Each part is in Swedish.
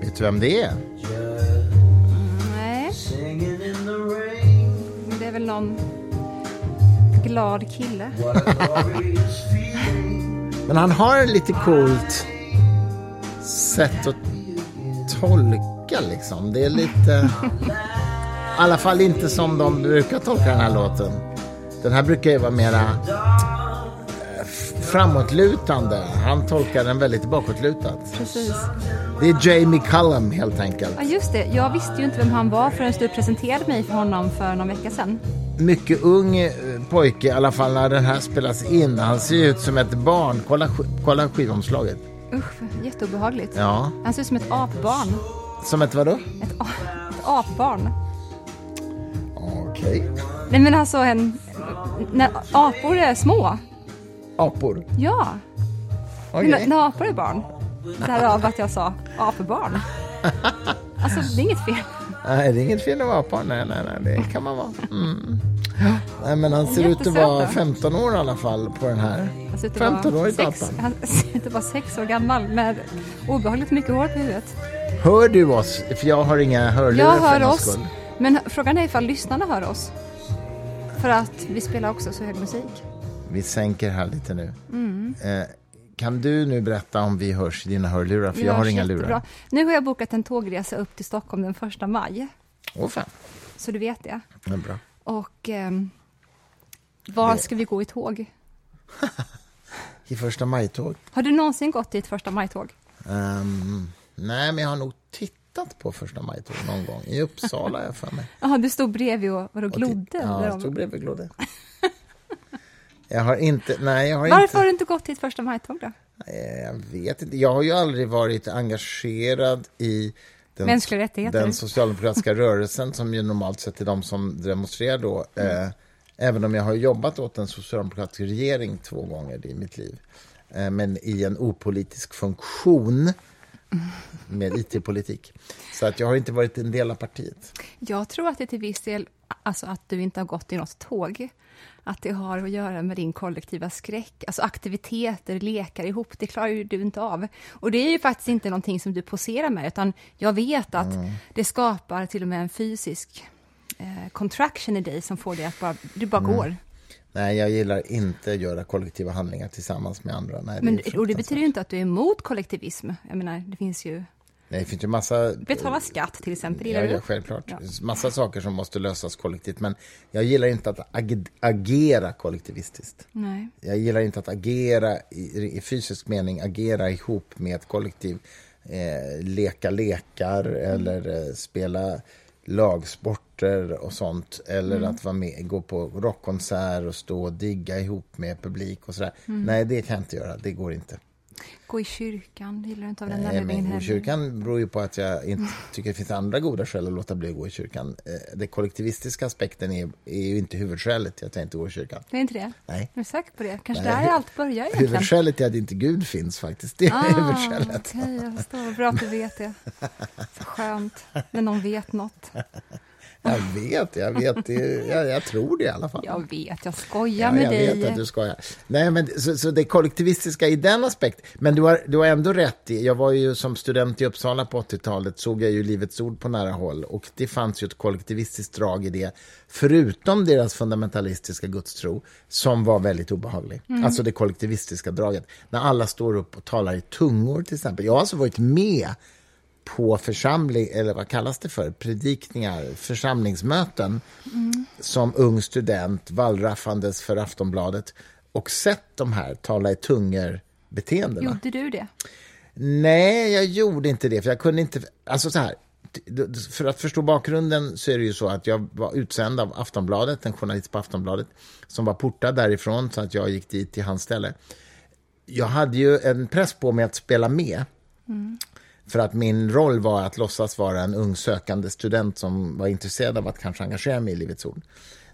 Vet du vem det är? Nej, men det är väl någon glad kille. Men han har lite coolt sätt att tolka liksom. Det är lite... I alla fall inte som de brukar tolka den här låten. Den här brukar ju vara mera eh, framåtlutande. Han tolkar den väldigt bakåtlutat. Precis. Det är Jamie Cullum helt enkelt. Ja, just det. Jag visste ju inte vem han var förrän du presenterade mig för honom för någon vecka sedan. Mycket ung eh, pojke, i alla fall när den här spelas in. Han ser ut som ett barn. Kolla, kolla skivomslaget. Usch, jätteobehagligt. Ja. Han ser ut som ett apbarn. Som ett vadå? Ett, ett apbarn. Okej. Nej men alltså en... När apor är små. Apor. Ja. När, när apor är barn. Därav att jag sa apbarn. Alltså det är inget fel. Nej, det är inget fel att vara apor. Nej, nej, nej, det kan man vara. Mm. Nej, men han ser ut att vara 15 år i alla fall på den här. Han ser ut att vara 15-årig sex- pappa. Han ser ut att vara sex år gammal med obehagligt mycket hår på huvudet. Hör du oss? För jag har inga hörlurar Jag hör oss. skull. Men frågan är ifall lyssnarna hör oss. För att vi spelar också så hög musik. Vi sänker här lite nu. Mm. Eh, kan du nu berätta om vi hörs i dina hörlurar? För jag har inga jättebra. lurar. Nu har jag bokat en tågresa upp till Stockholm den första maj. Åh fan, Så du vet det. det bra. Och ehm, var Det- ska vi gå i tåg? I första maj-tåg? Har du någonsin gått i ett första maj-tåg? Ehm, nej, men jag har nog tittat på första maj-tåg någon gång. I Uppsala jag för mig. Jaha, du stod bredvid och, och glodde? Ja, jag stod bredvid och glodde. Jag har inte, nej jag har Varför inte. har du inte gått i ett första maj-tåg då? Jag vet inte. Jag har ju aldrig varit engagerad i den, den socialdemokratiska rörelsen som ju normalt sett är de som demonstrerar då. Eh, även om jag har jobbat åt en socialdemokratisk regering två gånger i mitt liv. Eh, men i en opolitisk funktion med IT-politik. Så att jag har inte varit en del av partiet. Jag tror att det till viss del, alltså att du inte har gått i något tåg, att det har att göra med din kollektiva skräck. Alltså aktiviteter, lekar ihop, det klarar ju du inte av. Och det är ju faktiskt inte någonting som du poserar med, utan jag vet att det skapar till och med en fysisk eh, contraction i dig som får dig att bara, du bara går. Nej, jag gillar inte att göra kollektiva handlingar tillsammans med andra. Nej, Men, är och det betyder ju inte att du är emot kollektivism. Jag menar, det finns ju... Nej, det finns ju massa... Betala skatt till exempel, gillar Ja, du? ja, självklart. Ja. Massa saker som måste lösas kollektivt. Men jag gillar inte att ag- agera kollektivistiskt. Nej. Jag gillar inte att agera i, i fysisk mening, agera ihop med ett kollektiv. Eh, leka lekar eller eh, spela lagsporter och sånt. Eller att vara med, gå på rockkonsert och stå och digga ihop med publik och sådär. Nej, det kan jag inte göra. Det går inte. Gå i kyrkan, gillar du inte av den Nej, men gå i kyrkan beror ju på att jag inte tycker det finns andra goda skäl att låta bli att gå i kyrkan. Eh, Den kollektivistiska aspekten är, är ju inte huvudskälet till att jag inte går i kyrkan. Det är inte det? Nej. Är du säker på det? Kanske Nej, där allt börjar egentligen? Huvudskälet är att inte Gud finns faktiskt. Det är Ah, huvudskälet. okej, jag förstår. Bra att du vet det. Så skönt när någon vet något. Jag vet, jag vet. Det, jag, jag tror det i alla fall. Jag vet, jag skojar Ja, med jag dig. vet att du skojar. Nej, men så, så det kollektivistiska i den aspekt. Men du har, du har ändå rätt i, jag var ju som student i Uppsala på 80-talet, såg jag ju Livets Ord på nära håll och det fanns ju ett kollektivistiskt drag i det, förutom deras fundamentalistiska gudstro, som var väldigt obehaglig. Alltså det kollektivistiska draget. När alla står upp och talar i tungor till exempel. Jag har alltså varit med på församling, eller vad kallas det för, predikningar, församlingsmöten som ung student wallraffandes för Aftonbladet och sett de här tala i tungor beteendena. Gjorde du det? Nej, jag gjorde inte det, för jag kunde inte... Alltså så här, för att förstå bakgrunden så är det ju så att jag var utsänd av Aftonbladet, en journalist på Aftonbladet, som var portad därifrån så att jag gick dit till hans ställe. Jag hade ju en press på mig att spela med. För att min roll var att låtsas vara en ung sökande student som var intresserad av att kanske engagera mig i Livets Ord.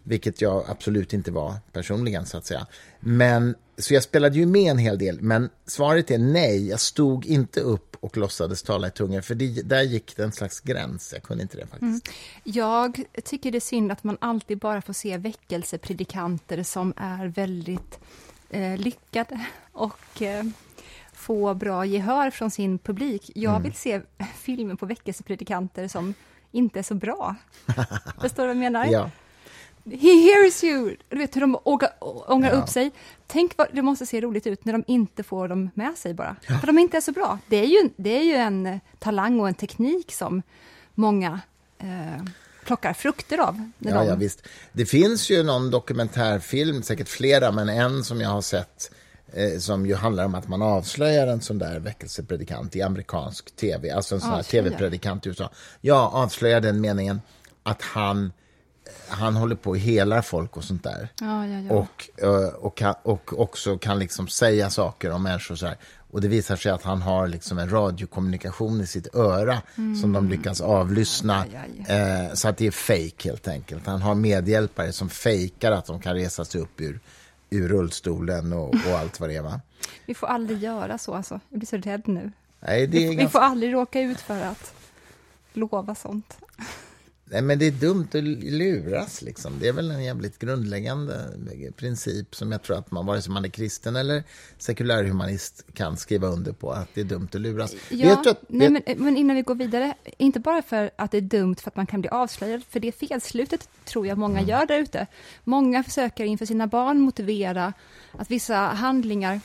Vilket jag absolut inte var personligen, så att säga. Men, så jag spelade ju med en hel del, men svaret är nej. Jag stod inte upp och låtsades tala i tungor, för det, där gick det en slags gräns. Jag kunde inte det faktiskt. Mm. Jag tycker det är synd att man alltid bara får se väckelsepredikanter som är väldigt eh, lyckade och eh, få bra gehör från sin publik. Jag Mm. vill se filmer på väckelsepredikanter som inte är så bra. Förstår du vad jag menar? Ja. He hears you! Du vet hur de åga, ångar Ja. upp sig. Tänk vad det måste se roligt ut när de inte får dem med sig bara. För de inte är så bra. Det är ju, det är ju en eh, talang och en teknik som många eh, plockar frukter av. Ja, de, ja, visst. Det finns ju någon dokumentärfilm, säkert flera, men en som jag har sett som ju handlar om att man avslöjar en sån där väckelsepredikant i amerikansk tv, alltså en sån här tv-predikant i USA. Ja, avslöjar den meningen att han, han håller på och helar folk och sånt där. Ja, ja, ja. Och, eh, och, kan, och också kan liksom säga saker om människor. Så här. Och det visar sig att han har liksom en radiokommunikation i sitt öra som de lyckas avlyssna. Eh, så att det är fake helt enkelt. Han har medhjälpare som fejkar att de kan resa sig upp ur, ur rullstolen och, och allt vad det är. Va? Vi får aldrig göra så alltså. Jag blir så rädd nu. Nej, det är Vi, vi ganska, får aldrig råka ut för att lova sånt. Nej, men det är dumt att luras. Liksom. Det är väl en jävligt grundläggande princip som jag tror att man, vare sig man är kristen eller sekulärhumanist, kan skriva under på. Att det är dumt att luras. Ja, att, nej, men, men innan vi går vidare, inte bara för att det är dumt för att man kan bli avslöjad, för det felslutet tror jag många gör där ute. Många försöker inför sina barn motivera att vissa handlingar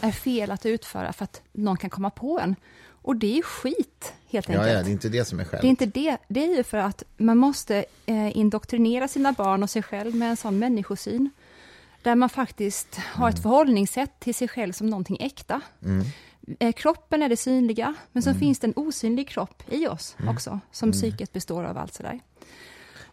är fel att utföra för att någon kan komma på en. Och det är skit, helt ja, enkelt. ja, det är inte det som är skälet. Det är inte det. Det är ju för att man måste eh, indoktrinera sina barn och sig själv med en sån människosyn. Där man faktiskt har ett förhållningssätt till sig själv som någonting äkta. Eh, kroppen är det synliga, men så finns det en osynlig kropp i oss också, som psyket består av allt sådär.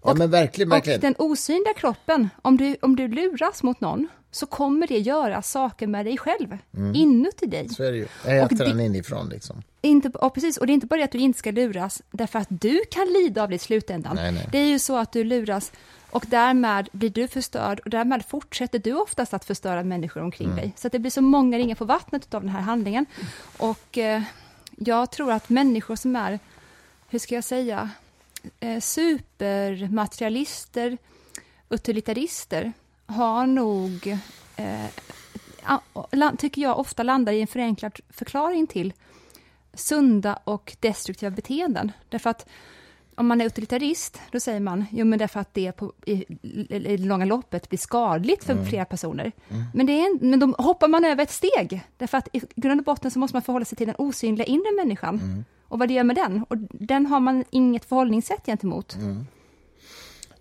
Ja, men verkligen, verkligen. Och den osynliga kroppen, om du, om du luras mot någon, så kommer det göra saker med dig själv, inuti dig. Så är det ju. Jag äter Och det- den inifrån liksom. Inte, ja, precis. Och det är inte bara det att du inte ska luras, därför att du kan lida av det i slutändan. Nej, nej. Det är ju så att du luras och därmed blir du förstörd och därmed fortsätter du oftast att förstöra människor omkring Mm. dig. Så det blir så många ringar på vattnet av den här handlingen. Och eh, jag tror att människor som är, hur ska jag säga, supermaterialister, utilitarister, har nog eh, tycker jag ofta landar i en förenklad förklaring till sunda och destruktiva beteenden. Därför att om man är utilitarist, då säger man jo men därför att det på, i, i, det långa loppet blir skadligt för flera personer. Men, det är en, men då hoppar man över ett steg, därför att i grund och botten så måste man förhålla sig till den osynliga inre människan. Och vad det gör med den, och den har man inget förhållningssätt gentemot.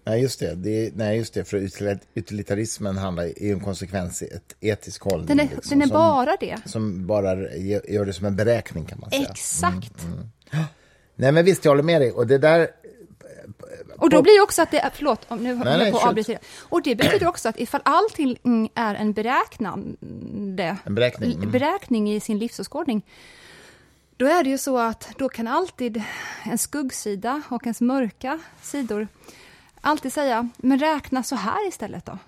Nej, just det. det nej, just det. För utilit- utilitarismen handlar är ju en konsekvens, i ett etisk hållning. Den är, liksom, den är som, bara det. Som bara gör det som en beräkning, kan man säga. Exakt. Nej, men visst, jag håller med dig. Och det där... Och då blir också att det är, förlåt, om nu håller jag på att avbryta. Och det betyder också att ifall allting mm, är en beräknande, En beräkning, mm. beräkning i sin livsåskådning, då är det ju så att då kan alltid en skuggsida och ens mörka sidor alltid säga, men räkna så här istället då.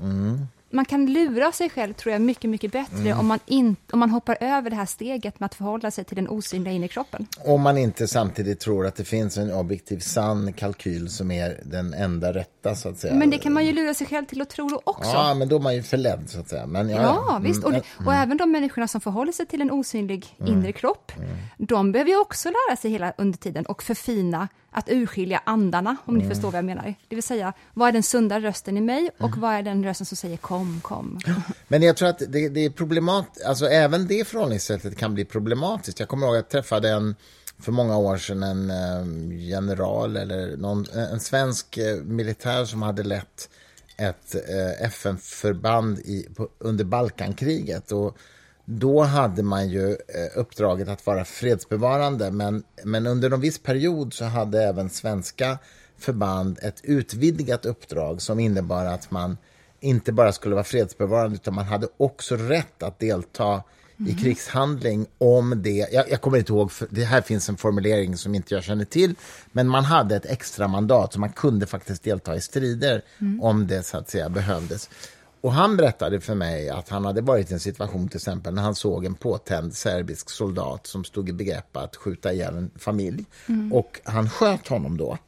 Mm. Man kan lura sig själv, tror jag, mycket, mycket bättre Mm. om, man in, om man hoppar över det här steget med att förhålla sig till den osynliga inre kroppen. Om man inte samtidigt tror att det finns en objektiv sann kalkyl som är den enda rätta, så att säga. Men det kan man ju lura sig själv till att tro också. Ja, men då är man ju förledd, så att säga. Men, ja, Ja, visst. Och, Mm, och även de människorna som förhåller sig till en osynlig inre kropp, de behöver ju också lära sig hela under tiden och förfina att urskilja andarna, om Mm. ni förstår vad jag menar. Det vill säga, vad är den sunda rösten i mig och vad är den rösten som säger kom, kom. Men jag tror att det, det är problematiskt, alltså även det förhållningssättet kan bli problematiskt. Jag kommer ihåg att jag träffade en, för många år sedan en eh, general eller någon, en svensk eh, militär som hade lett ett eh, FN-förband under Balkankriget. Och då hade man ju eh, uppdraget att vara fredsbevarande men, men under en viss period så hade även svenska förband ett utvidgat uppdrag som innebar att man inte bara skulle vara fredsbevarande utan man hade också rätt att delta i krigshandling om det, jag, jag kommer inte ihåg, för det här finns en formulering som inte jag känner till, men man hade ett extra mandat så man kunde faktiskt delta i strider om det så att säga behövdes. Och han berättade för mig att han hade varit i en situation till exempel när han såg en påtänd serbisk soldat som stod i begrepp att skjuta ihjäl en familj. Och han sköt honom då.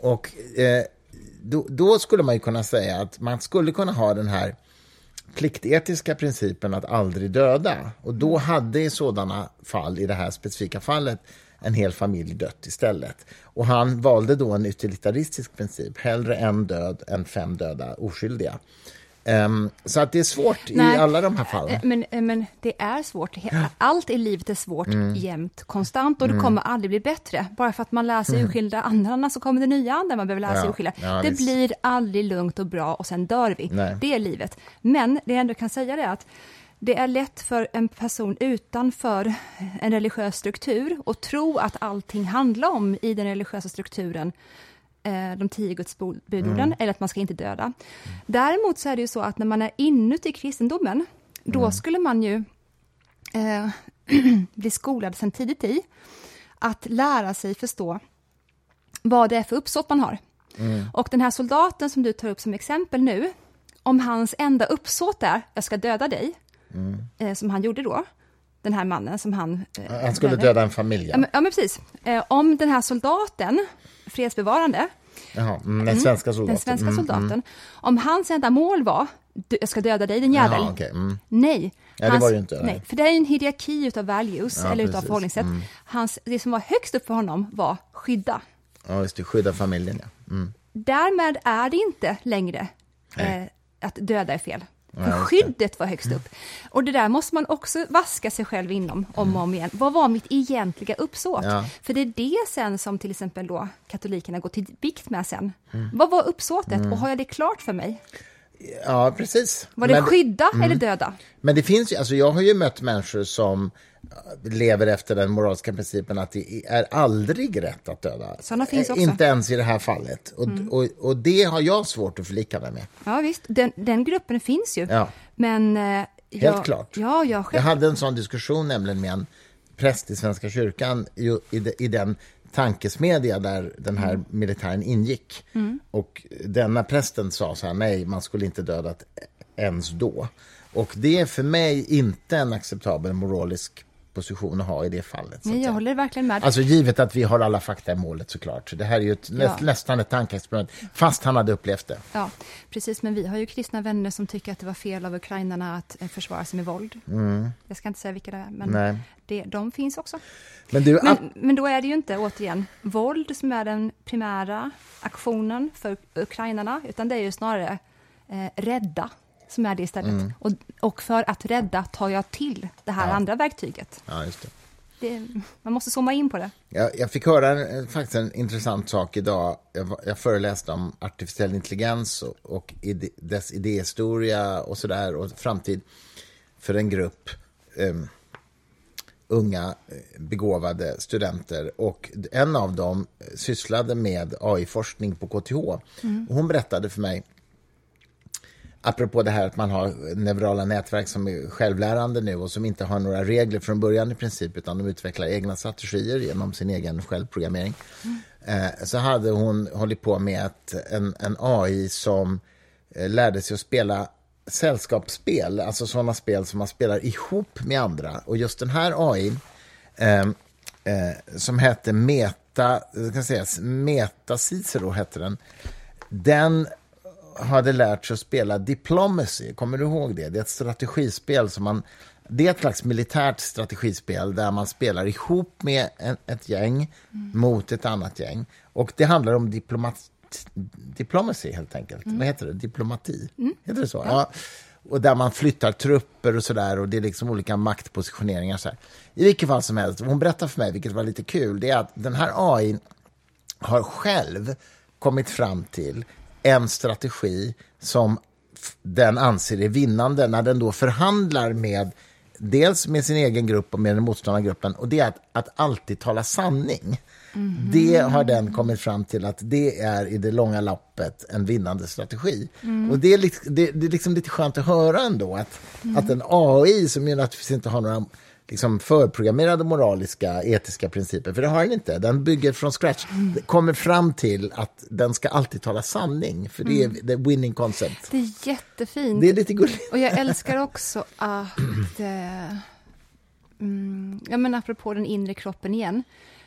Och eh, då, då skulle man ju kunna säga att man skulle kunna ha den här pliktetiska principen att aldrig döda. Och då hade i sådana fall, i det här specifika fallet, en hel familj dött istället. Och han valde då en utilitaristisk princip, hellre en död än fem döda oskyldiga. Um, så att det är svårt Nej, i alla de här fallen. Eh, men, eh, men det är svårt. Allt i livet är svårt mm. jämt, konstant och det mm. kommer aldrig bli bättre. Bara för att man lär sig mm. urskilda andarna så kommer det nya andar man behöver lära sig ja, urskilja. Ja, det visst. blir aldrig lugnt och bra och sen dör vi. Nej. Det är livet. Men det jag ändå kan säga är att det är lätt för en person utanför en religiös struktur att tro att allting handlar om i den religiösa strukturen eh, de tio Guds budorden, mm. eller att man ska inte döda. Mm. Däremot så är det ju så att när man är inuti kristendomen, då mm. skulle man ju eh, bli skolad sedan tidigt i att lära sig förstå vad det är för uppsåt man har. Mm. Och den här soldaten som du tar upp som exempel nu, om hans enda uppsåt är jag ska döda dig, mm. eh, som han gjorde då, den här mannen som han... Eh, han skulle döda en familj? Ja, men, ja, men precis. Eh, om den här soldaten fredsbevarande. Jaha, mm, den svenska soldaten. Den svenska mm, soldaten. Mm, Om hans enda mål var, jag ska döda dig din jävel. Jaha, okay, mm. Nej. Ja, det hans, var ju inte. Nej. för det är en hierarki utav values, ja, eller utav förhållningssätt. Mm. Hans, det som var högst upp för honom var skydda. Ja, just det, skydda familjen, ja. Mm. Därmed är det inte längre eh, att döda är fel. För skyddet var högst upp. Och det där måste man också vaska sig själv inom om och om igen. Vad var mitt egentliga uppsåt? Ja. För det är det sen som till exempel då katolikerna går till bikt med sen. Mm. Vad var uppsåtet mm. och har jag det klart för mig? Ja, precis. Var det Men, skydda mm. eller döda? Men det finns ju, alltså jag har ju mött människor som lever efter den moraliska principen att det är aldrig rätt att döda. Sådana finns eh, också. Inte ens i det här fallet. Och, mm. och, och, det har jag svårt att förlika mig med. Ja, visst. Den, den gruppen finns ju. Ja. Men... Eh, Helt jag, klart. Ja, jag, jag hade en sån diskussion nämligen med en präst i Svenska kyrkan i, i, i den tankesmedja där den här mm. militären ingick. Mm. Och denna prästen sa så här, nej, man skulle inte dödat ens då. Och det är för mig inte en acceptabel moralisk position att ha i det fallet. Nej, jag håller verkligen med. Alltså givet att vi har alla fakta i målet såklart. Så det här är ju ett, ja. nästan ett tankeexperiment, fast han hade upplevt det. Ja, precis. Men vi har ju kristna vänner som tycker att det var fel av ukrainarna att eh, försvara sig med våld. Mm. Jag ska inte säga vilka det är, men det, de finns också. Men, du, men, men då är det ju inte, återigen, våld som är den primära aktionen för ukrainarna, utan det är ju snarare eh, rädda som är det istället. Mm. Och, och, för att rädda tar jag till det här ja. andra verktyget. Ja, just det. Det, man måste zooma in på det. Jag, jag fick höra en, faktiskt en intressant sak idag. Jag, jag föreläste om artificiell intelligens och, och ide, dess idéhistoria och sådär och framtid för en grupp um, unga eh, begåvade studenter och en av dem sysslade med AI-forskning på KTH. Mm. Och hon berättade för mig apropå det här att man har neurala nätverk som är självlärande nu och som inte har några regler från början i princip utan de utvecklar egna strategier genom sin egen självprogrammering. Mm. så hade hon hållit på med att en, en AI som eh, lärde sig att spela sällskapsspel, alltså sådana spel som man spelar ihop med andra. Och just den här AI eh, eh, som hette Meta, eh, kan säga, Meta Cicero hette den, den hade lärt sig att spela Diplomacy. Kommer du ihåg det? Det är ett strategispel som man... Det är ett slags militärt strategispel där man spelar ihop med en, ett gäng mm. mot ett annat gäng. Och det handlar om diplomat, diplomacy helt enkelt. Mm. Vad heter det? Diplomati? Mm. Heter det så? Ja. ja. Och där man flyttar trupper och sådär och det är liksom olika maktpositioneringar. Så här. I vilket fall som helst, hon berättar för mig, vilket var lite kul, det är att den här AI har själv kommit fram till en strategi som den anser är vinnande när den då förhandlar med dels med sin egen grupp och med den motståndargruppen och det är att, att alltid tala sanning. Mm. Det har den kommit fram till att det är i det långa loppet en vinnande strategi. Mm. Och det är, det, det är liksom lite skönt att höra ändå att, mm. att en AI som ju naturligtvis inte har några liksom förprogrammerade moraliska, etiska principer, för det har den inte. Den bygger från scratch, mm. kommer fram till att den ska alltid tala sanning, för det är mm. the winning concept. Det är jättefint. Det är lite gulligt. Och jag älskar också att, eh, mm, ja men apropå den inre kroppen igen,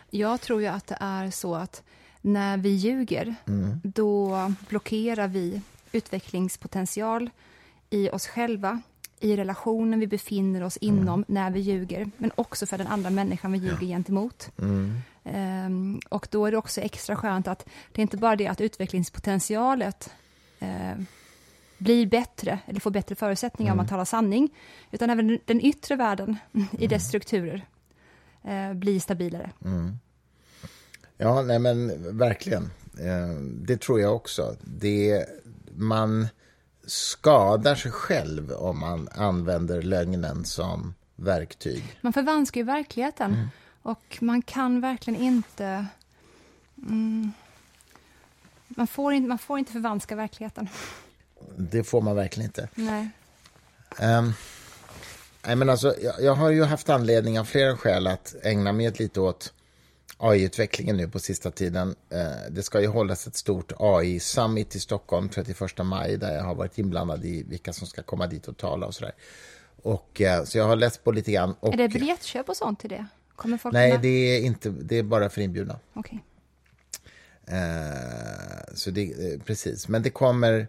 jag tror ju att det är så att när vi ljuger, mm. då blockerar vi utvecklingspotential i oss själva, i relationen vi befinner oss inom mm. när vi ljuger, men också för den andra människan vi ljuger ja. gentemot. Mm. Um, och då är det också extra skönt att det är inte bara det att utvecklingspotentialet uh, blir bättre, eller får bättre förutsättningar mm. om man talar sanning, utan även den yttre världen i dess mm. strukturer uh, blir stabilare. Mm. Ja, nej men verkligen. Uh, det tror jag också. Det, man skadar sig själv om man använder lögnen som verktyg. Man förvanskar ju verkligheten. Mm. Och man kan verkligen inte... Mm, man, får inte man får inte förvanska verkligheten. Det får man verkligen inte. Nej. Um, nej men alltså, jag, jag, har ju haft anledning av flera skäl att ägna mig lite åt AI-utvecklingen nu på sista tiden. Uh, det ska ju hållas ett stort AI-summit i Stockholm 31 maj där jag har varit inblandad i vilka som ska komma dit och tala och sådär. Och, uh, så jag har läst på lite grann. Och, är det biljettköp och sånt till det? Kommer folk Nej, det är, inte, det är bara för inbjudna. Okay. Eh, så det, eh, precis, men det kommer...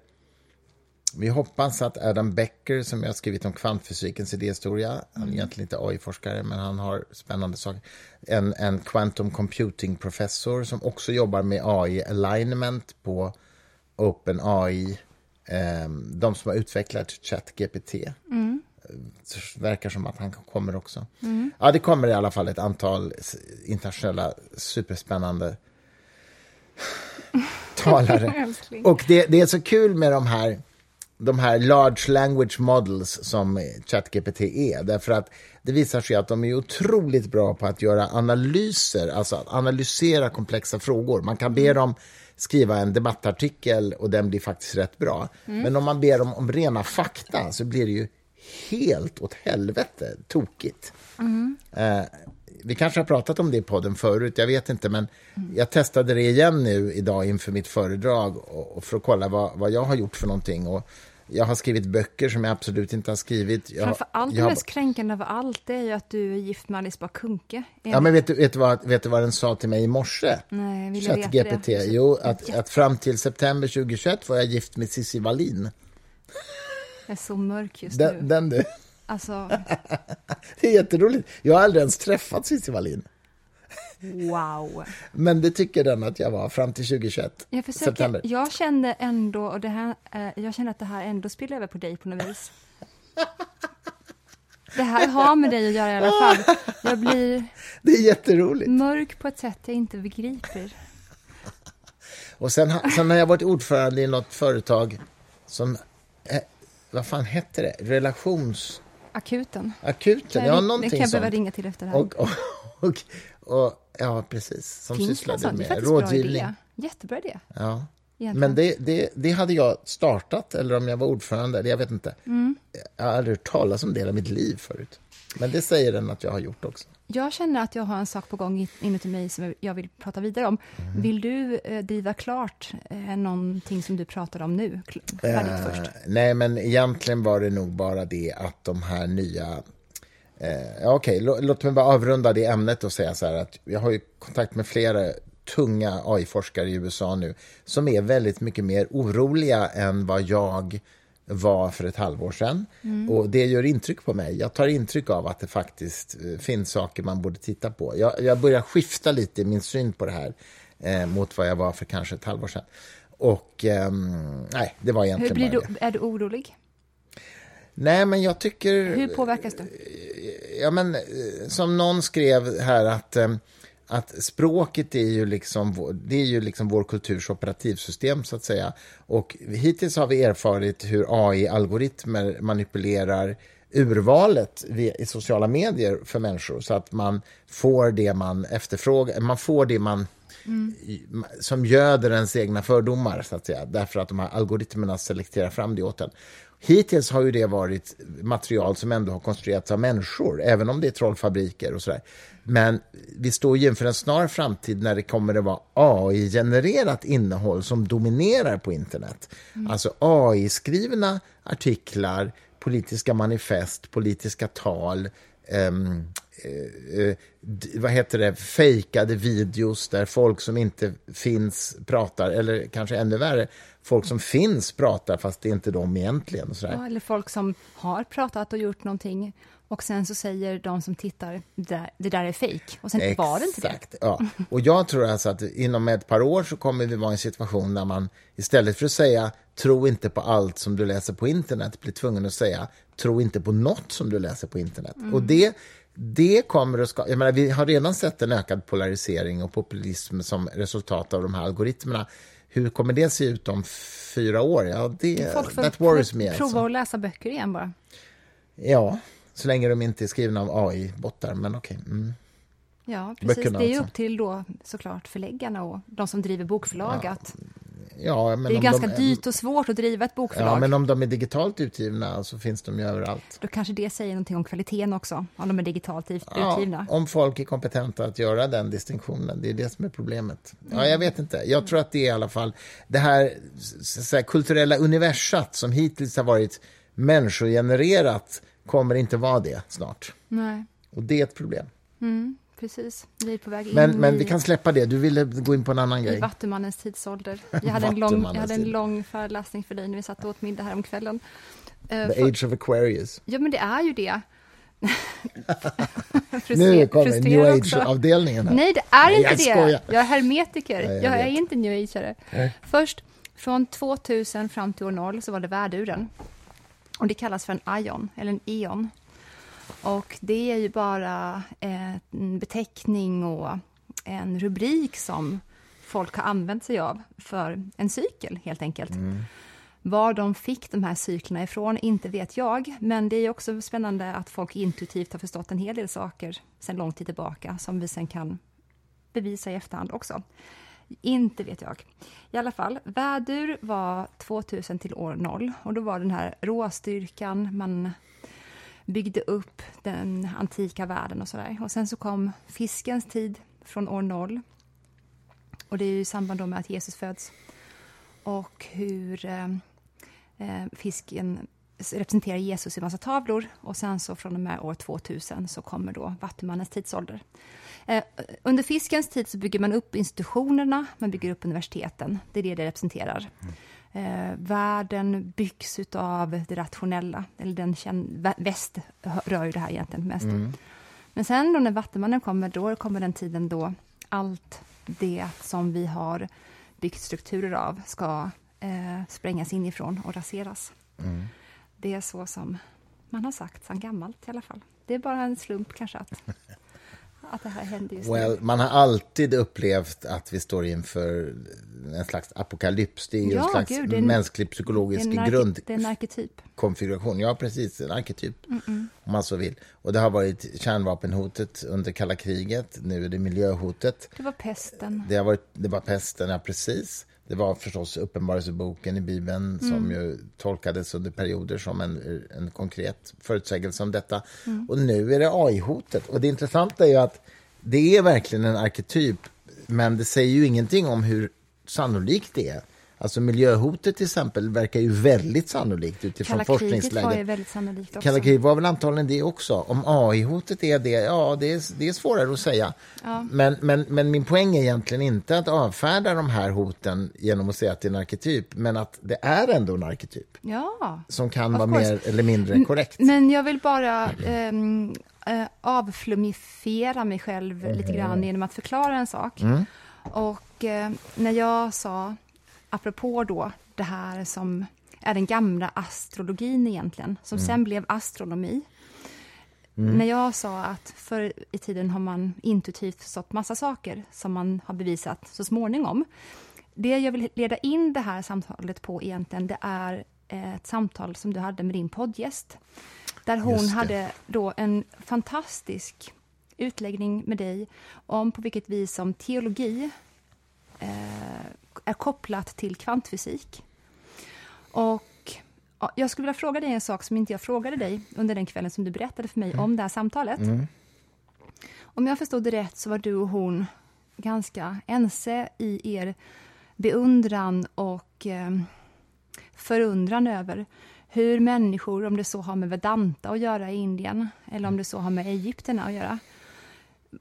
Vi hoppas att Adam Becker, som jag skrivit om kvantfysikens idéhistoria, mm. han är mm. egentligen inte AI-forskare, men han har spännande saker. En, en quantum computing-professor som också jobbar med AI-alignment på OpenAI, eh, de som har utvecklat ChatGPT. Mm verkar som att han kommer också. Mm. Ja, det kommer i alla fall ett antal internationella superspännande talare. Och det, det, är så kul med de här, de här large language models som ChatGPT är, därför att det visar sig att de är otroligt bra på att göra analyser, alltså att analysera komplexa frågor. Man kan be mm. dem skriva en debattartikel och den blir faktiskt rätt bra. Mm. Men om man ber dem om rena fakta så blir det ju helt åt helvete tokigt. Mm. Eh, vi kanske har pratat om det i podden förut, jag vet inte, men jag testade det igen nu idag inför mitt föredrag och, och för att kolla vad, vad jag har gjort för någonting. Och jag har skrivit böcker som jag absolut inte har skrivit. Jag, Framför allt, det mest kränkande av allt, det är ju att du är gift med Alice Bah Kuhnke. Ja, men vet du, vet, du vad, vet du vad den sa till mig i morse? Nej, vill jag veta GPT. det? Jo, att, att fram till september 2021 var jag gift med Cissi Wallin. Jag är så mörk just den, nu. Den du. Alltså... det är jätteroligt. Jag har aldrig ens träffat Cissi Wallin. Wow. Men det tycker den att jag var fram till 2021. Jag, försöker, september. jag kände ändå, och det här, eh, jag känner att det här ändå spiller över på dig på något vis. Det här har med dig att göra i alla fall. Jag blir det är jätteroligt. mörk på ett sätt jag inte begriper. Och sen, sen har jag varit ordförande i något företag som vad fan hette det? Relations... Akuten. Akuten, ja någonting Det kan jag behöva ringa till efter det här. Och, och, och, och ja, precis. Som Finns sysslade med det är rådgivning. Bra idé. Jättebra idé. Ja. Egentligen. Men det, det, det, hade jag startat, eller om jag var ordförande, jag vet inte. Mm. Jag har aldrig hört talas om det i mitt liv förut. Men det säger den att jag har gjort också. Jag känner att jag har en sak på gång inuti mig som jag vill prata vidare om. Mm. Vill du eh, driva klart eh, någonting som du pratar om nu? Färdigt eh, först. Nej, men egentligen var det nog bara det att de här nya... Eh, Okej, okay, låt mig bara avrunda det ämnet och säga så här att jag har ju kontakt med flera tunga AI-forskare i USA nu som är väldigt mycket mer oroliga än vad jag var för ett halvår sedan. Mm. Och det gör intryck på mig. Jag tar intryck av att det faktiskt eh, finns saker man borde titta på. Jag, jag börjar skifta lite i min syn på det här eh, mot vad jag var för kanske ett halvår sedan. Och eh, nej, det var egentligen Hur blir du. Är du orolig? Nej, men jag tycker... Hur påverkas du? Ja, men eh, som någon skrev här att ehm, att språket är ju, liksom, det är ju liksom vår kulturs operativsystem, så att säga. Och hittills har vi erfarit hur AI-algoritmer manipulerar urvalet i sociala medier för människor så att man får det man efterfrågar, man får det man mm. som göder ens egna fördomar, så att säga, därför att de här algoritmerna selekterar fram det åt en. Hittills har ju det varit material som ändå har konstruerats av människor, även om det är trollfabriker och sådär. Men vi står ju inför en snar framtid när det kommer att vara AI-genererat innehåll som dominerar på internet. Mm. Alltså AI-skrivna artiklar, politiska manifest, politiska tal, um, vad heter det, fejkade videos där folk som inte finns pratar, eller kanske ännu värre, folk som finns pratar fast det är inte de egentligen. Och sådär. Ja, eller folk som har pratat och gjort någonting och sen så säger de som tittar, det där, är fejk. Och sen var det inte det. Exakt, ja. Och jag tror alltså att inom ett par år så kommer vi vara i en situation där man istället för att säga tro inte på allt som du läser på internet blir tvungen att säga tro inte på något som du läser på internet. Mm. Och det, det kommer att skapa, jag menar, vi har redan sett en ökad polarisering och populism som resultat av de här algoritmerna. Hur kommer det se ut om fyra år? Ja, det, Folk får, that worries me. prova Alltså. att läsa böcker igen bara. Ja, så länge de inte är skrivna av AI-bottar, men okej. Mm. Ja, precis. Böckerna det är alltså. upp till då såklart förläggarna och de som driver bokförlag att Ja, men det är om ganska de, dyrt och svårt att driva ett bokförlag. Ja, men om de är digitalt utgivna så finns de ju överallt. Då kanske det säger någonting om kvaliteten också, om de är digitalt ut- Ja, utgivna. om folk är kompetenta att göra den distinktionen, det är det som är problemet. Ja, Mm. jag vet inte. Jag tror att det är i alla fall det här, så att säga, kulturella universat som hittills har varit människogenererat kommer inte vara det snart. Nej, Och det är ett problem. Precis. Vi är på väg in Men, men i, vi kan släppa det. Du ville gå in på en annan i grej. Vattumannens tidsålder. Jag hade, en lång, jag hade en lång föreläsning för dig när vi satt och åt middag här om kvällen. Eh, The Age of Aquarius. Ja, men det är ju det. Nu kommer New. Age-avdelningen. Nej, det är Nej, inte jag det. skojar. Jag är hermetiker. Ja, jag jag är inte new ageare. Först, från 2000 fram till år 0 så var det värduren. Och det kallas för en ion, eller en eon. Och det är ju bara en beteckning och en rubrik som folk har använt sig av för en cykel, helt enkelt. Var de fick de här cyklerna ifrån, inte vet jag. Men det är också spännande att folk intuitivt har förstått en hel del saker sedan lång tid tillbaka, som vi sen kan bevisa i efterhand också. Inte vet jag. I alla fall, vädur var 2000 till år 0 och då var den här råstyrkan, man byggde upp den antika världen och sådär. Och sen så kom fiskens tid från år 0. Och det är ju i samband då med att Jesus föds. Och hur eh, eh fisken representerar Jesus i massa tavlor. Och sen så från och med år 2000 så kommer då Vattumannens tidsålder. Eh, under fiskens tid så bygger man upp institutionerna, man bygger upp universiteten. Det är det det representerar. Mm. Eh, världen byggs av det rationella, eller den vä- väst rör ju det här egentligen mest. Men sen då när Vattumannen kommer, då kommer den tiden då allt det som vi har byggt strukturer av ska eh, sprängas inifrån och raseras. Det är så som man har sagt sedan gammalt i alla fall. Det är bara en slump kanske att, att det här händer just Well, man har alltid upplevt att vi står inför en slags apokalyps. Det är ju Ja, en slags gud, en- mänsklig nu. psykologisk en, grund det är en arketyp. konfiguration. Ja, precis. En arketyp, om man så vill. Och det har varit kärnvapenhotet under kalla kriget. Nu är det miljöhotet. Det var pesten. Det, har varit, det var pesten, ja precis. Det var förstås Uppenbarelseboken i Bibeln som ju tolkades under perioder som en, en konkret förutsägelse om detta. Och nu är det AI-hotet. Och det intressanta är ju att det är verkligen en arketyp, men det säger ju ingenting om hur sannolikt det är. Alltså miljöhotet till exempel verkar ju väldigt sannolikt utifrån Kalla kriget var ju forskningsläget. väldigt sannolikt också. Kalla kriget var väl antagligen det också. Om AI-hotet är det, ja, det är, det är svårare att säga. Men, men, men min poäng är egentligen inte att avfärda de här hoten genom att säga att det är en arketyp, men att det är ändå en arketyp Ja. som kan vara course. mer eller mindre korrekt. Men jag vill bara ehm, eh, avflumifiera mig själv lite grann genom att förklara en sak. Och eh, när jag sa, apropå då det här som är den gamla astrologin egentligen, som sen blev astronomi. När jag sa att förr i tiden har man intuitivt förstått massa saker som man har bevisat så småningom. Det jag vill leda in det här samtalet på egentligen, det är ett samtal som du hade med din poddgäst. Där hon hade då en fantastisk utläggning med dig om på vilket vis som teologi eh, är kopplat till kvantfysik. Och ja, jag skulle vilja fråga dig en sak som inte jag frågade dig under den kvällen som du berättade för mig om det här samtalet. Om jag förstod det rätt så var du och hon ganska ense i er beundran och eh, förundran över hur människor, om det så har med Vedanta att göra i Indien eller om det så har med Egypterna att göra,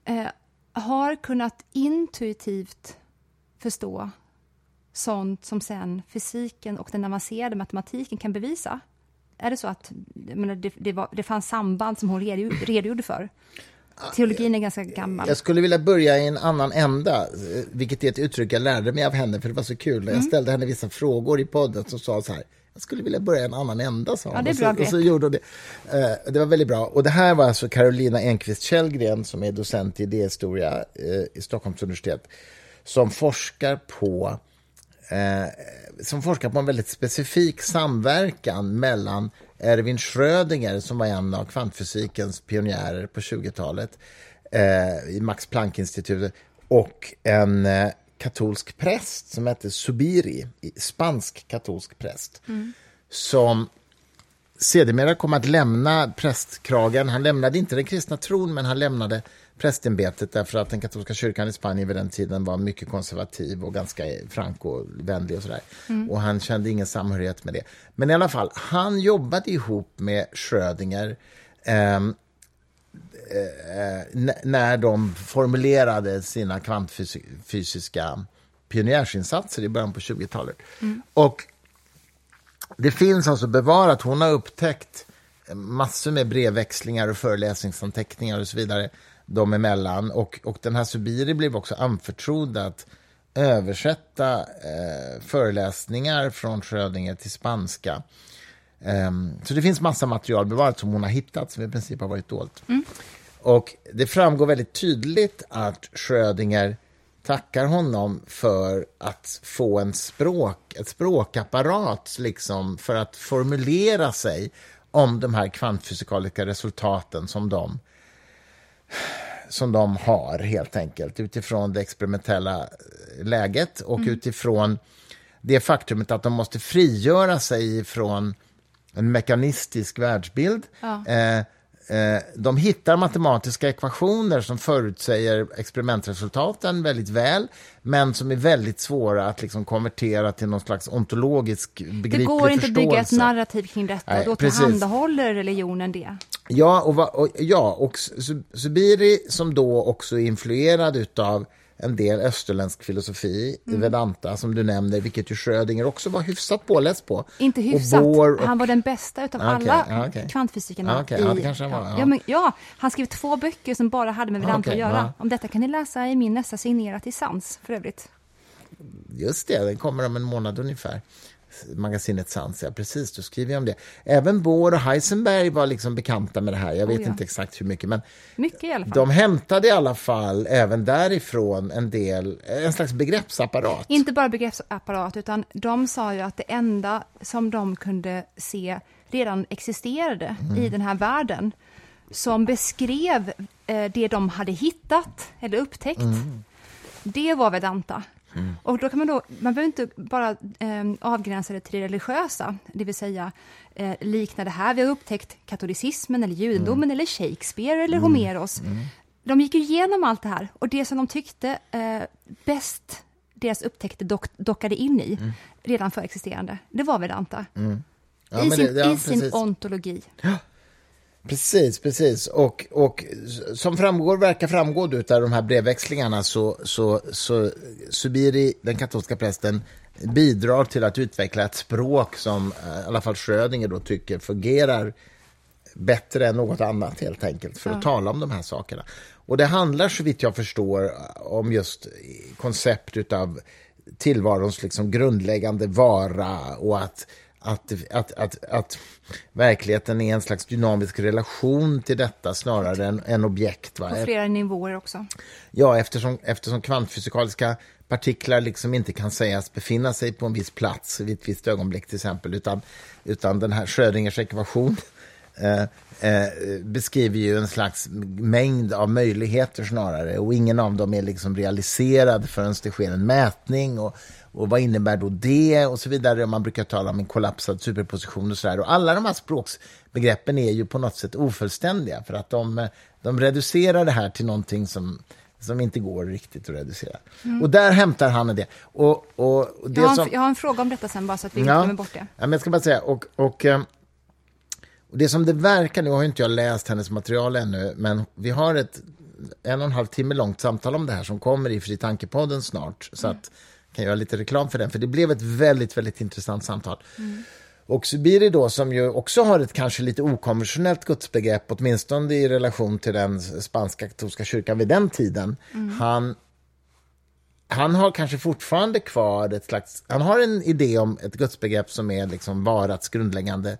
eh, har kunnat intuitivt förstå sånt som sen fysiken och den avancerade matematiken kan bevisa? Är det så att menar, det, det, var, det fanns samband som hon redogjorde, för? Teologin är ganska gammal. Jag skulle vilja börja i en annan ända, eh, vilket är ett uttryck jag lärde mig av henne, för det var så kul. Jag mm. ställde henne vissa frågor i podden så sa så här, jag skulle vilja börja i en annan ända, sa hon. Ja, det är bra och, så, och så gjorde hon det. Uh, det var väldigt bra. Och det här var alltså Carolina Enqvist Källgren, som är docent i idéhistoria uh, i Stockholms universitet, som forskar på uh, som forskar på en väldigt specifik samverkan mellan Erwin Schrödinger, som var en av kvantfysikens pionjärer på 20-talet eh, i Max Planck-institutet, och en eh, katolsk präst som hette Subiri, spansk katolsk präst, mm. som sedermera kom att lämna prästkragen. Han lämnade inte den kristna tron, men han lämnade prästämbetet därför att den katolska kyrkan i Spanien vid den tiden var mycket konservativ och ganska frankovänlig och sådär. Mm. Och han kände ingen samhörighet med det. Men i alla fall, han jobbade ihop med Schrödinger ehm, eh, när de formulerade sina kvantfysiska pionjärsinsatser i början på 20-talet. Mm. Och det finns alltså bevarat, hon har upptäckt massor med brevväxlingar och föreläsningsanteckningar och så vidare dem emellan. Och, och den här Subiri blev också anförtrodd att översätta eh, föreläsningar från Schrödinger till spanska. Um, så det finns massa material bevarat som hon har hittat, som i princip har varit dolt. Mm. Och det framgår väldigt tydligt att Schrödinger tackar honom för att få en språk, ett språkapparat liksom, för att formulera sig om de här kvantfysikaliska resultaten som de som de har, helt enkelt, utifrån det experimentella läget och mm. utifrån det faktumet att de måste frigöra sig från en mekanistisk världsbild. Ja. Eh, eh, de hittar matematiska ekvationer som förutsäger experimentresultaten väldigt väl, men som är väldigt svåra att liksom konvertera till någon slags ontologisk begriplig förståelse. Det går inte att bygga ett narrativ kring detta, Nej, då tillhandahåller religionen det. Ja, och, och, ja, och Subiri som då också är influerad av en del österländsk filosofi, mm. Vedanta, som du nämner, vilket ju Schrödinger också var hyfsat påläst på. Inte hyfsat, och och... han var den bästa av okay, alla okay. kvantfysikerna. Okay, i... ja, det kanske han var. Ja. Ja, men, ja, han skrev två böcker som bara hade med Vedanta att göra. Om detta kan ni läsa i min nästa signerat i Sans, för övrigt. Just det, den kommer om en månad ungefär magasinet Sans, ja precis, då skriver jag om det. Även Bohr och Heisenberg var liksom bekanta med det här, jag vet oh, ja. inte exakt hur mycket, men mycket i alla fall. de hämtade i alla fall även därifrån en del, en slags begreppsapparat. Inte bara begreppsapparat, utan de sa ju att det enda som de kunde se redan existerade mm. i den här världen, som beskrev eh, det de hade hittat eller upptäckt, mm. det var Vedanta. Mm. Och då kan man då, man behöver inte bara eh, avgränsa det till det religiösa, det vill säga eh, likna det här, vi har upptäckt katolicismen eller judendomen mm. eller Shakespeare eller mm. Homeros. Mm. De gick igenom allt det här och det som de tyckte eh, bäst deras upptäckter dock, dockade in i, mm. redan förexisterande, det var Vedanta. Ja, I, sin, det, ja, i sin ontologi. Ja. Precis, precis. Och, och som framgår, verkar framgå av de här brevväxlingarna så, så, så Subiri, den katolska prästen, bidrar till att utveckla ett språk som eh, i alla fall Schrödinger då tycker fungerar bättre än något annat helt enkelt för att ja. tala om de här sakerna. Och det handlar så vitt jag förstår om just koncept av tillvarons liksom grundläggande vara och att att, att, att, att verkligheten är en slags dynamisk relation till detta snarare än, än objekt. Va? På flera nivåer också. Ja, eftersom, eftersom kvantfysikaliska partiklar liksom inte kan sägas befinna sig på en viss plats vid ett visst ögonblick till exempel, utan, utan den här Schrödingers ekvation eh, eh, beskriver ju en slags mängd av möjligheter snarare och ingen av dem är liksom realiserad förrän det sker en mätning och, och vad innebär då det och så vidare. Man brukar tala om en kollapsad superposition och så där. Och alla de här språksbegreppen är ju på något sätt ofullständiga för att de, de reducerar det här till någonting som som inte går riktigt att reducera. Mm. Och där hämtar han det. Och, och det jag, har som... en, jag har en fråga om detta sen, bara så att vi inte ja. glömmer bort det. Ja, men jag ska bara säga, och, och, eh, och det som det verkar, nu har inte jag läst hennes material ännu, men vi har ett en och en halv timme långt samtal om det här som kommer i Fri Tankepodden snart. Så att kan göra lite reklam för den, för det blev ett väldigt, väldigt intressant samtal. Mm. Och Subiri då, som ju också har ett kanske lite okonventionellt gudsbegrepp, åtminstone i relation till den spanska katolska kyrkan vid den tiden, mm. han han har kanske fortfarande kvar ett slags... Han har en idé om ett gudsbegrepp som är liksom varats grundläggande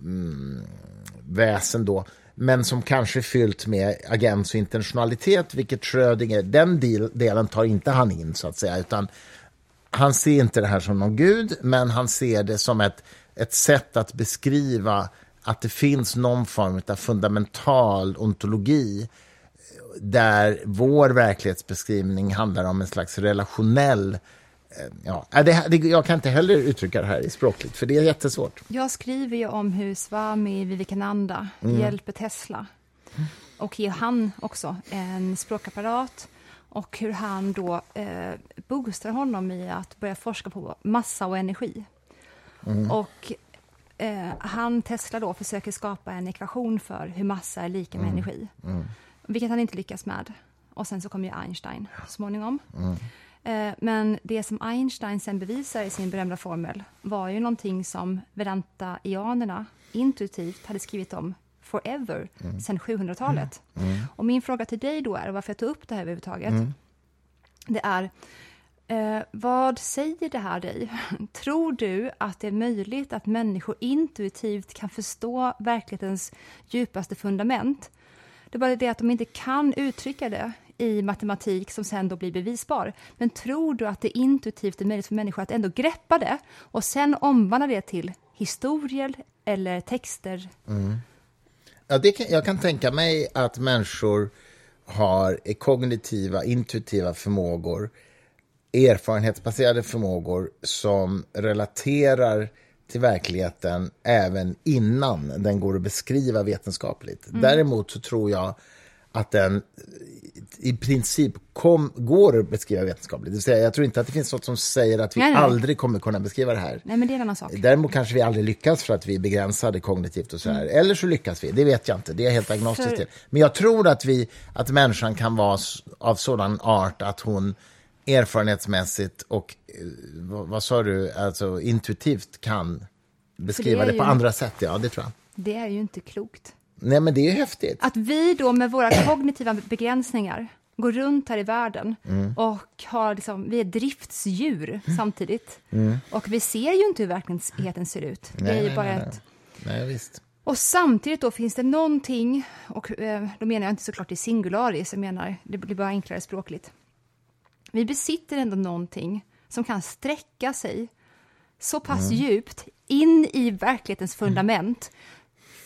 mm, väsen då, men som kanske är fyllt med agens och intentionalitet, vilket Schrödinger, den del, delen tar inte han in så att säga, utan han ser inte det här som någon gud, men han ser det som ett, ett sätt att beskriva att det finns någon form av fundamental ontologi där vår verklighetsbeskrivning handlar om en slags relationell eh, Ja, det, det, jag kan inte heller uttrycka det här i språkligt, för det är jättesvårt. Jag skriver ju om hur Swami Vivekananda mm. hjälper Tesla och ger han också en språkapparat och hur han då eh, boostar honom i att börja forska på massa och energi. Mm. Och eh, han, Tesla, då försöker skapa en ekvation för hur massa är lika med mm. energi. Mm. Vilket han inte lyckas med. Och sen så kommer ju Einstein så småningom. Mm. Eh, men det som Einstein sen bevisar i sin berömda formel var ju någonting som Vedanta-ianerna intuitivt hade skrivit om forever, mm. sen 700-talet. Mm. mm. Och min fråga till dig då är, varför jag tog upp det här överhuvudtaget, mm. det är eh, vad säger det här dig? Tror du att det är möjligt att människor intuitivt kan förstå verklighetens djupaste fundament? Det är bara det att de inte kan uttrycka det i matematik som sen då blir bevisbar. Men tror du att det intuitivt är möjligt för människor att ändå greppa det och sen omvandla det till historier eller texter? Mm. Ja, det kan, jag kan tänka mig att människor har kognitiva, intuitiva förmågor, erfarenhetsbaserade förmågor som relaterar till verkligheten även innan den går att beskriva vetenskapligt. Mm. Däremot så tror jag att den i princip kom, går att beskriva vetenskapligt. Det vill säga, jag tror inte att det finns något som säger att vi nej, nej. aldrig kommer kunna beskriva det här. Nej, men det är en annan sak. Däremot kanske vi aldrig lyckas för att vi är begränsade kognitivt och så här. Mm. Eller så lyckas vi, det vet jag inte. Det är helt agnostiskt för... till. Men jag tror att, vi, att människan kan vara av sådan art att hon erfarenhetsmässigt och, eh, vad, vad sa du, alltså intuitivt kan beskriva det, det på andra sätt. Ja, det tror jag. Det är ju inte klokt. Nej, men det är häftigt. Att vi då med våra kognitiva begränsningar går runt här i världen mm. och har liksom, vi är driftsdjur samtidigt. Mm. Och vi ser ju inte hur verkligheten ser ut. Nej, det är ju bara nej, ett... Nej, visst. Och samtidigt då finns det någonting, och eh, då menar jag inte såklart i singularis, jag menar, det blir bara enklare språkligt. Vi besitter ändå någonting som kan sträcka sig så pass mm. djupt in i verklighetens fundament,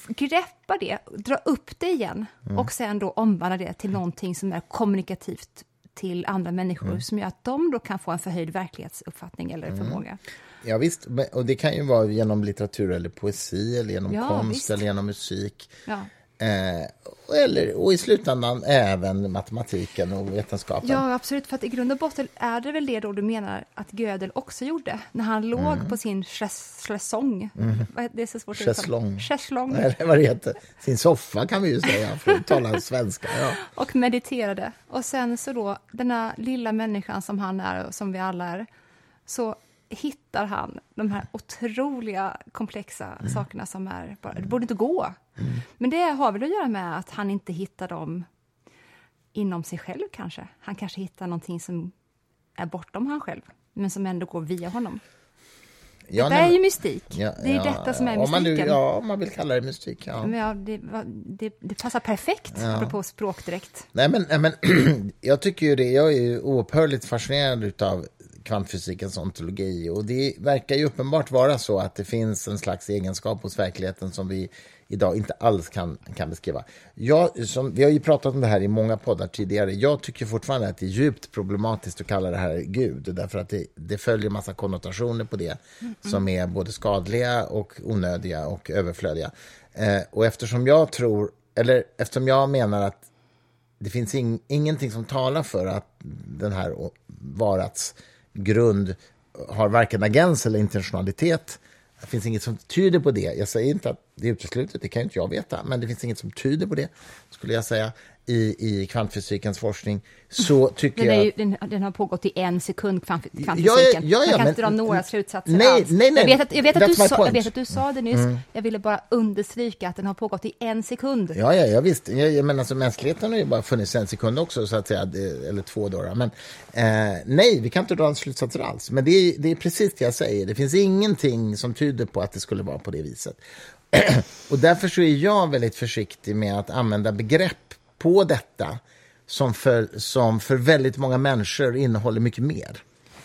greppa det, dra upp det igen mm. och sen då omvandla det till någonting som är kommunikativt till andra människor mm. som gör att de då kan få en förhöjd verklighetsuppfattning eller mm. förmåga. Ja, visst, och det kan ju vara genom litteratur eller poesi eller genom ja, konst visst. eller genom musik. Ja. Eh, eller, och i slutändan även matematiken och vetenskapen. Ja, absolut. För att i grund och botten är det väl det då du menar att Gödel också gjorde när han låg mm. på sin schäslong. Mm. Det är så svårt att uttala. Schäslong. Eller vad det heter. Sin soffa kan vi ju säga, för att tala svenska. Ja. Och mediterade. Och sen så då, den här lilla människan som han är och som vi alla är, så hittar han de här otroliga komplexa mm. sakerna som är bara, det borde inte gå. Mm. Men det har väl att göra med att han inte hittar dem inom sig själv kanske. Han kanske hittar någonting som är bortom han själv, men som ändå går via honom. Ja, det är ju mystik. Ja, det är ja, detta som är mystiken. Man, ja, om man vill kalla det mystik. Ja. Men det, det, det passar perfekt, ja. apropå språkdräkt. Nej, men, men jag tycker ju det. Jag är ju oupphörligt fascinerad av kvantfysikens ontologi. Och det verkar ju uppenbart vara så att det finns en slags egenskap hos verkligheten som vi idag inte alls kan, kan beskriva. Jag, som, vi har ju pratat om det här i många poddar tidigare. Jag tycker fortfarande att det är djupt problematiskt att kalla det här Gud, därför att det, det följer massa konnotationer på det mm. som är både skadliga och onödiga och överflödiga. Eh, och eftersom jag tror, eller eftersom jag menar att det finns in, ingenting som talar för att den här varats grund har varken agens eller intentionalitet. Det finns inget som tyder på det. Jag säger inte att det är uteslutet, det kan inte jag veta, men det finns inget som tyder på det, skulle jag säga i, i kvantfysikens forskning så tycker Den, är jag... ju, den, den har pågått i en sekund, kvant- Ja, kvantfysiken. ja, ja, Man kan men- inte dra några slutsatser Nej, alls. nej, nej. Jag vet att, jag vet att, du, sa, point. Mm. jag vet att du sa det nyss. Jag ville bara understryka att den har pågått i en sekund. Ja, ja, ja visst. Jag, menar, alltså, mänskligheten har ju bara funnits en sekund också, så att säga, eller två då. Men eh, nej, vi kan inte dra några slutsatser alls. Men det är, det är precis det jag säger. Det finns ingenting som tyder på att det skulle vara på det viset. Och därför så är jag väldigt försiktig med att använda begrepp på detta som för, som för väldigt många människor innehåller mycket mer.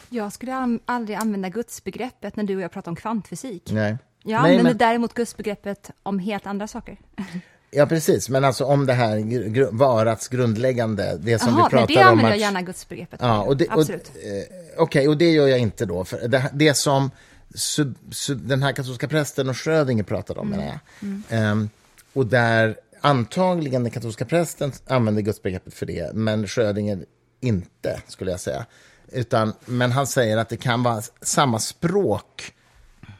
Jag skulle aldrig använda gudsbegreppet när du och jag pratar om kvantfysik. Nej. Jag Nej, använder men- däremot gudsbegreppet om helt andra saker. Ja, precis. Men alltså om det här gr- varats grundläggande, det som Jaha, vi men pratar det om använder att... jag gärna gudsbegreppet Ja, och det, Absolut. eh, Okej, och det gör jag inte då. För det, det som sub, sub, den här katolska prästen och Schrödinger pratade om, menar jag. Ehm, och där antagligen den katolska prästen använder gudsbegreppet för det, men Schrödinger inte, skulle jag säga. Utan, men han säger att det kan vara samma språk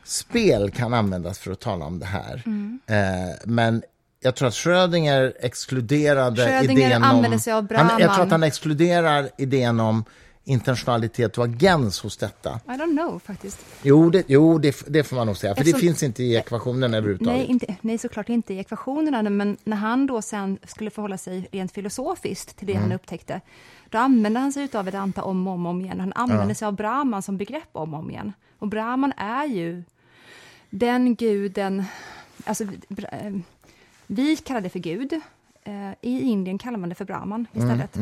spel kan användas för att tala om det här. Eh, men jag tror att Schrödinger exkluderade Schrödinger idén använder om... sig av han, jag tror Brahman. att han exkluderar idén om intentionalitet och agens hos detta. I don't know faktiskt. Jo, det, jo, det, det får man nog säga, för det finns inte i ekvationen överhuvudtaget. Nej, inte, nej, såklart inte i ekvationerna, men när han då sen skulle förhålla sig rent filosofiskt till det Mm. han upptäckte, då använde han sig av Vedanta om och om, om igen. Han använde sig av Brahman som begrepp om och om igen. Och Brahman är ju den guden, alltså eh, vi kallar det för Gud, eh, i Indien kallar man det för Brahman Mm, istället.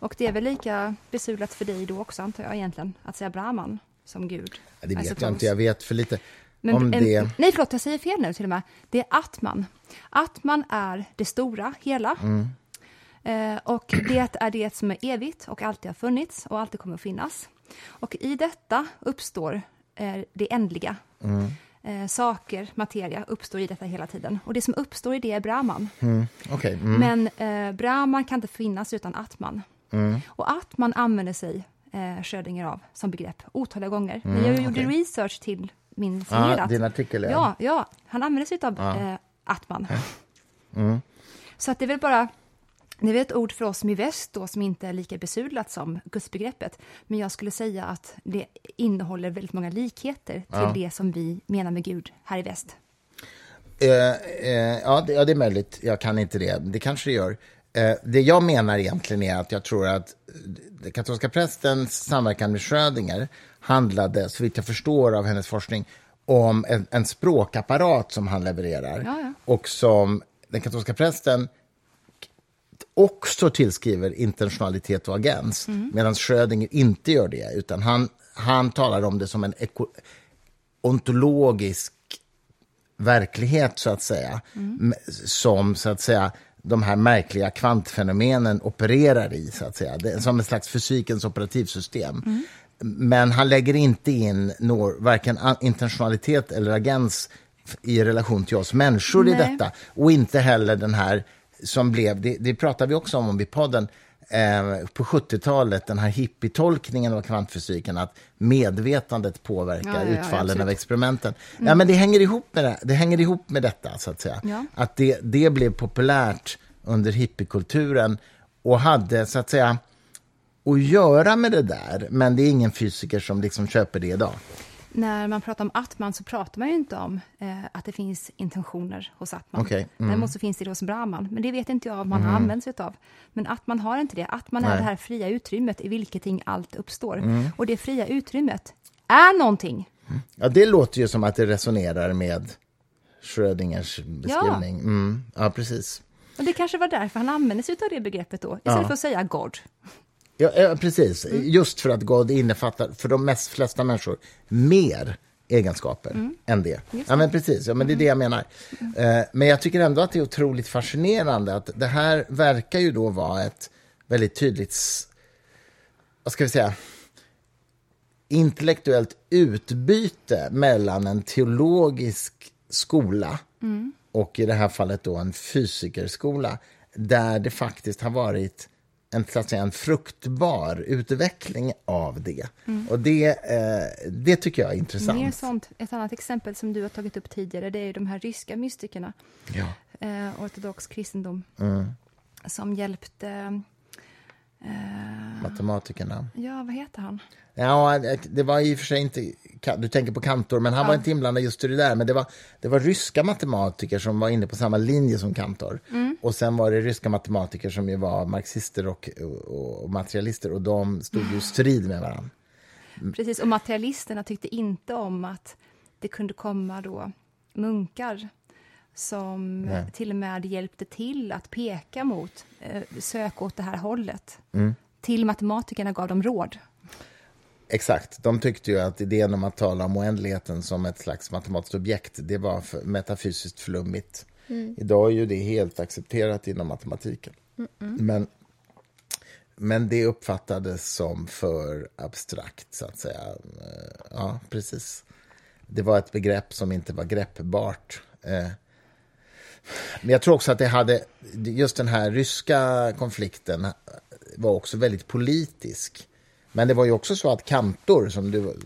Och det är väl lika besudlat för dig då också, antar jag egentligen, att säga Brahman som Gud. Ja, det vet jag suppose. inte, jag vet för lite Men, om en- det. Nej, förlåt, jag säger fel nu till och med. Det är Atman. Atman är det stora, hela. Mm. Eh, och det är det som är evigt och alltid har funnits och alltid kommer att finnas. Och i detta uppstår eh, det ändliga. Mm. Eh, saker, materia, uppstår i detta hela tiden. Och det som uppstår i det är Brahman. Mm, Okej, mm, Men eh, Brahman kan inte finnas utan Atman. Mm, Och Atman använder sig eh, Schrödinger av som begrepp otaliga gånger. När jag gjorde research till min signerat. din artikel, ja. Ja, ja, han använder sig av Ja. eh, Atman. Mm. Så att det är väl bara, det är ett ord för oss i väst då, som inte är lika besudlat som gudsbegreppet. Men jag skulle säga att det innehåller väldigt många likheter till Ja. det som vi menar med Gud här i väst. Eh, eh, ja, det, ja, det är möjligt. Jag kan inte det. Det kanske det gör. Eh, det jag menar egentligen är att jag tror att eh, den katolska prästens samverkan med Schrödinger handlade, så vitt jag förstår av hennes forskning, om en, en språkapparat som han levererar. Ja, ja. Och som den katolska prästen också tillskriver intentionalitet och agens, medan Schrödinger inte gör det, utan han, han talar om det som en ontologisk verklighet, så att säga, m- som så att säga de här märkliga kvantfenomenen opererar i, så att säga. Det som en slags fysikens operativsystem. Men han lägger inte in når, varken intentionalitet eller agens i relation till oss människor i Nej. detta. Och inte heller den här som blev, det, det pratar vi också om i podden, eh, på 70-talet, den här hippietolkningen av kvantfysiken, att medvetandet påverkar Ja, ja, ja, utfallen av experimenten. Ja, men det hänger ihop med det, det hänger ihop med detta, så att säga. Att det, det blev populärt under hippiekulturen och hade, så att säga, att göra med det där, men det är ingen fysiker som liksom köper det idag. När man pratar om Atman så pratar man ju inte om eh, att det finns intentioner hos Atman. Okej, mm. Däremot så finns det hos Brahman, men det vet inte jag om man har använt sig av. Men Atman har inte det. Atman är Nej. det här fria utrymmet i vilket ting allt uppstår. Mm. Och det fria utrymmet är någonting. Ja, det låter ju som att det resonerar med Schrödingers beskrivning. Ja, mm, ja precis. Och det kanske var därför han använde sig av det begreppet då, istället Ja. för att säga God. Ja, ja precis. Just för att God innefattar, för de mest flesta människor, mer egenskaper än det. Ja, men precis. Ja, men det är det jag menar. Eh, men jag tycker ändå att det är otroligt fascinerande att det här verkar ju då vara ett väldigt tydligt, vad ska vi säga, intellektuellt utbyte mellan en teologisk skola och i det här fallet då en fysikerskola där det faktiskt har varit en, så att säga, en fruktbar utveckling av det. Och det, eh, det tycker jag är intressant. Mer sånt. Ett annat exempel som du har tagit upp tidigare, det är de här ryska mystikerna, Ja. eh, ortodox kristendom. som hjälpte... Eh, Matematikerna. ja, vad heter han? Ja, det var i och för sig inte... Du tänker på Kantor, men han var inte inblandad just i det där. Men det var, det var ryska matematiker som var inne på samma linje som Kantor. Och sen var det ryska matematiker som ju var marxister och, och, och materialister och de stod ju i strid med varandra. Precis, och materialisterna tyckte inte om att det kunde komma då munkar som Nej. till och med hjälpte till att peka mot, eh, sök åt det här hållet. Mm. Till matematikerna gav de råd. Exakt. De tyckte ju att idén om att tala om oändligheten som ett slags matematiskt objekt, det var för metafysiskt flummigt. Idag är ju det helt accepterat inom matematiken. Men, men det uppfattades som för abstrakt, så att säga. Eh, Ja, precis. Det var ett begrepp som inte var greppbart. Eh, men jag tror också att det hade, just den här ryska konflikten var också väldigt politisk. Men det var ju också så att Kantor, som, du,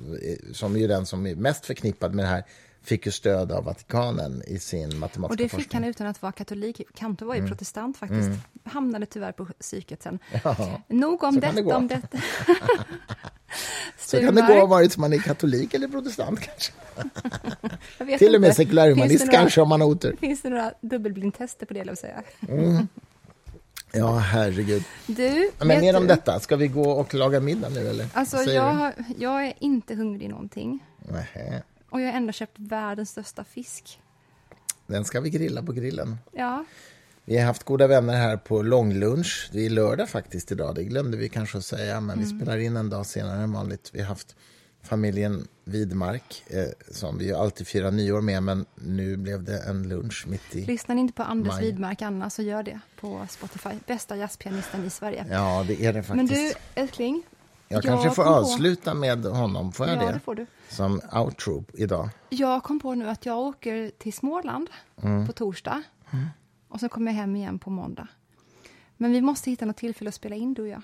som är ju den som är mest förknippad med det här, fick ju stöd av Vatikanen i sin matematiska Och det fick forskning. han utan att vara katolik. Kantor var ju protestant faktiskt. Hamnade tyvärr på psyket sen. Ja, Nog om det detta, gå. om detta. så kan det gå vare sig man är katolik eller protestant kanske. Till och med inte. sekulärhumanist det kanske om man har otur. Finns det några dubbelblindtester på det, vill säga? Ja, herregud. Du, Men mer om du? detta. Ska vi gå och laga middag nu eller? Alltså, jag, jag är inte hungrig någonting. Nähä. Och jag har ändå köpt världens största fisk. Den ska vi grilla på grillen. Ja, Vi har haft goda vänner här på långlunch. Det är lördag faktiskt idag, det glömde vi kanske att säga, men Mm. vi spelar in en dag senare än vanligt. Vi har haft familjen Widmark, eh, som vi alltid firar nyår med, men nu blev det en lunch mitt i... lyssnar ni inte på Anders Maj. Widmark Anna så gör det på Spotify. Bästa jazzpianisten i Sverige. Ja, det är det Men faktiskt. du, älskling. Jag kanske får kom på- avsluta med honom, får jag Ja, det? det får du. Som outro idag. Jag kom på nu att jag åker till Småland Mm. på torsdag. Och så kommer jag hem igen på måndag. Men vi måste hitta något tillfälle att spela in, du och jag.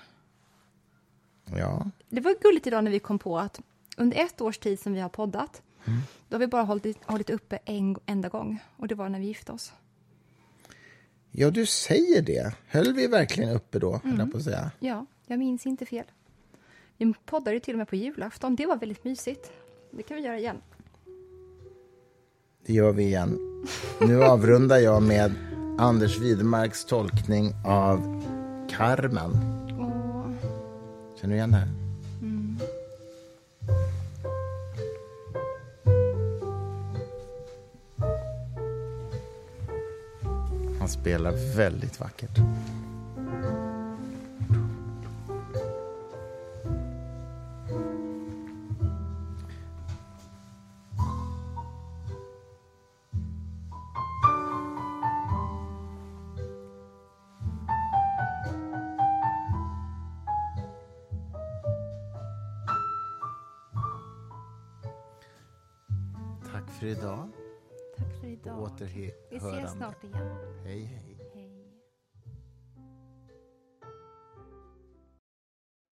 Ja, Det var gulligt idag när vi kom på att under ett års tid som vi har poddat, Mm. då har vi bara hållit, hållit uppe en enda gång. Och det var när vi gifte oss. ja du säger det. Höll vi verkligen uppe då, Mm. jag på att säga. Ja, jag minns inte fel. Vi poddade till och med på julafton. Det var väldigt mysigt. Det kan vi göra igen. Det gör vi igen. Nu avrundar jag med Anders Widmarks tolkning av Carmen. Och Känner du igen det här? Han spelar väldigt vackert.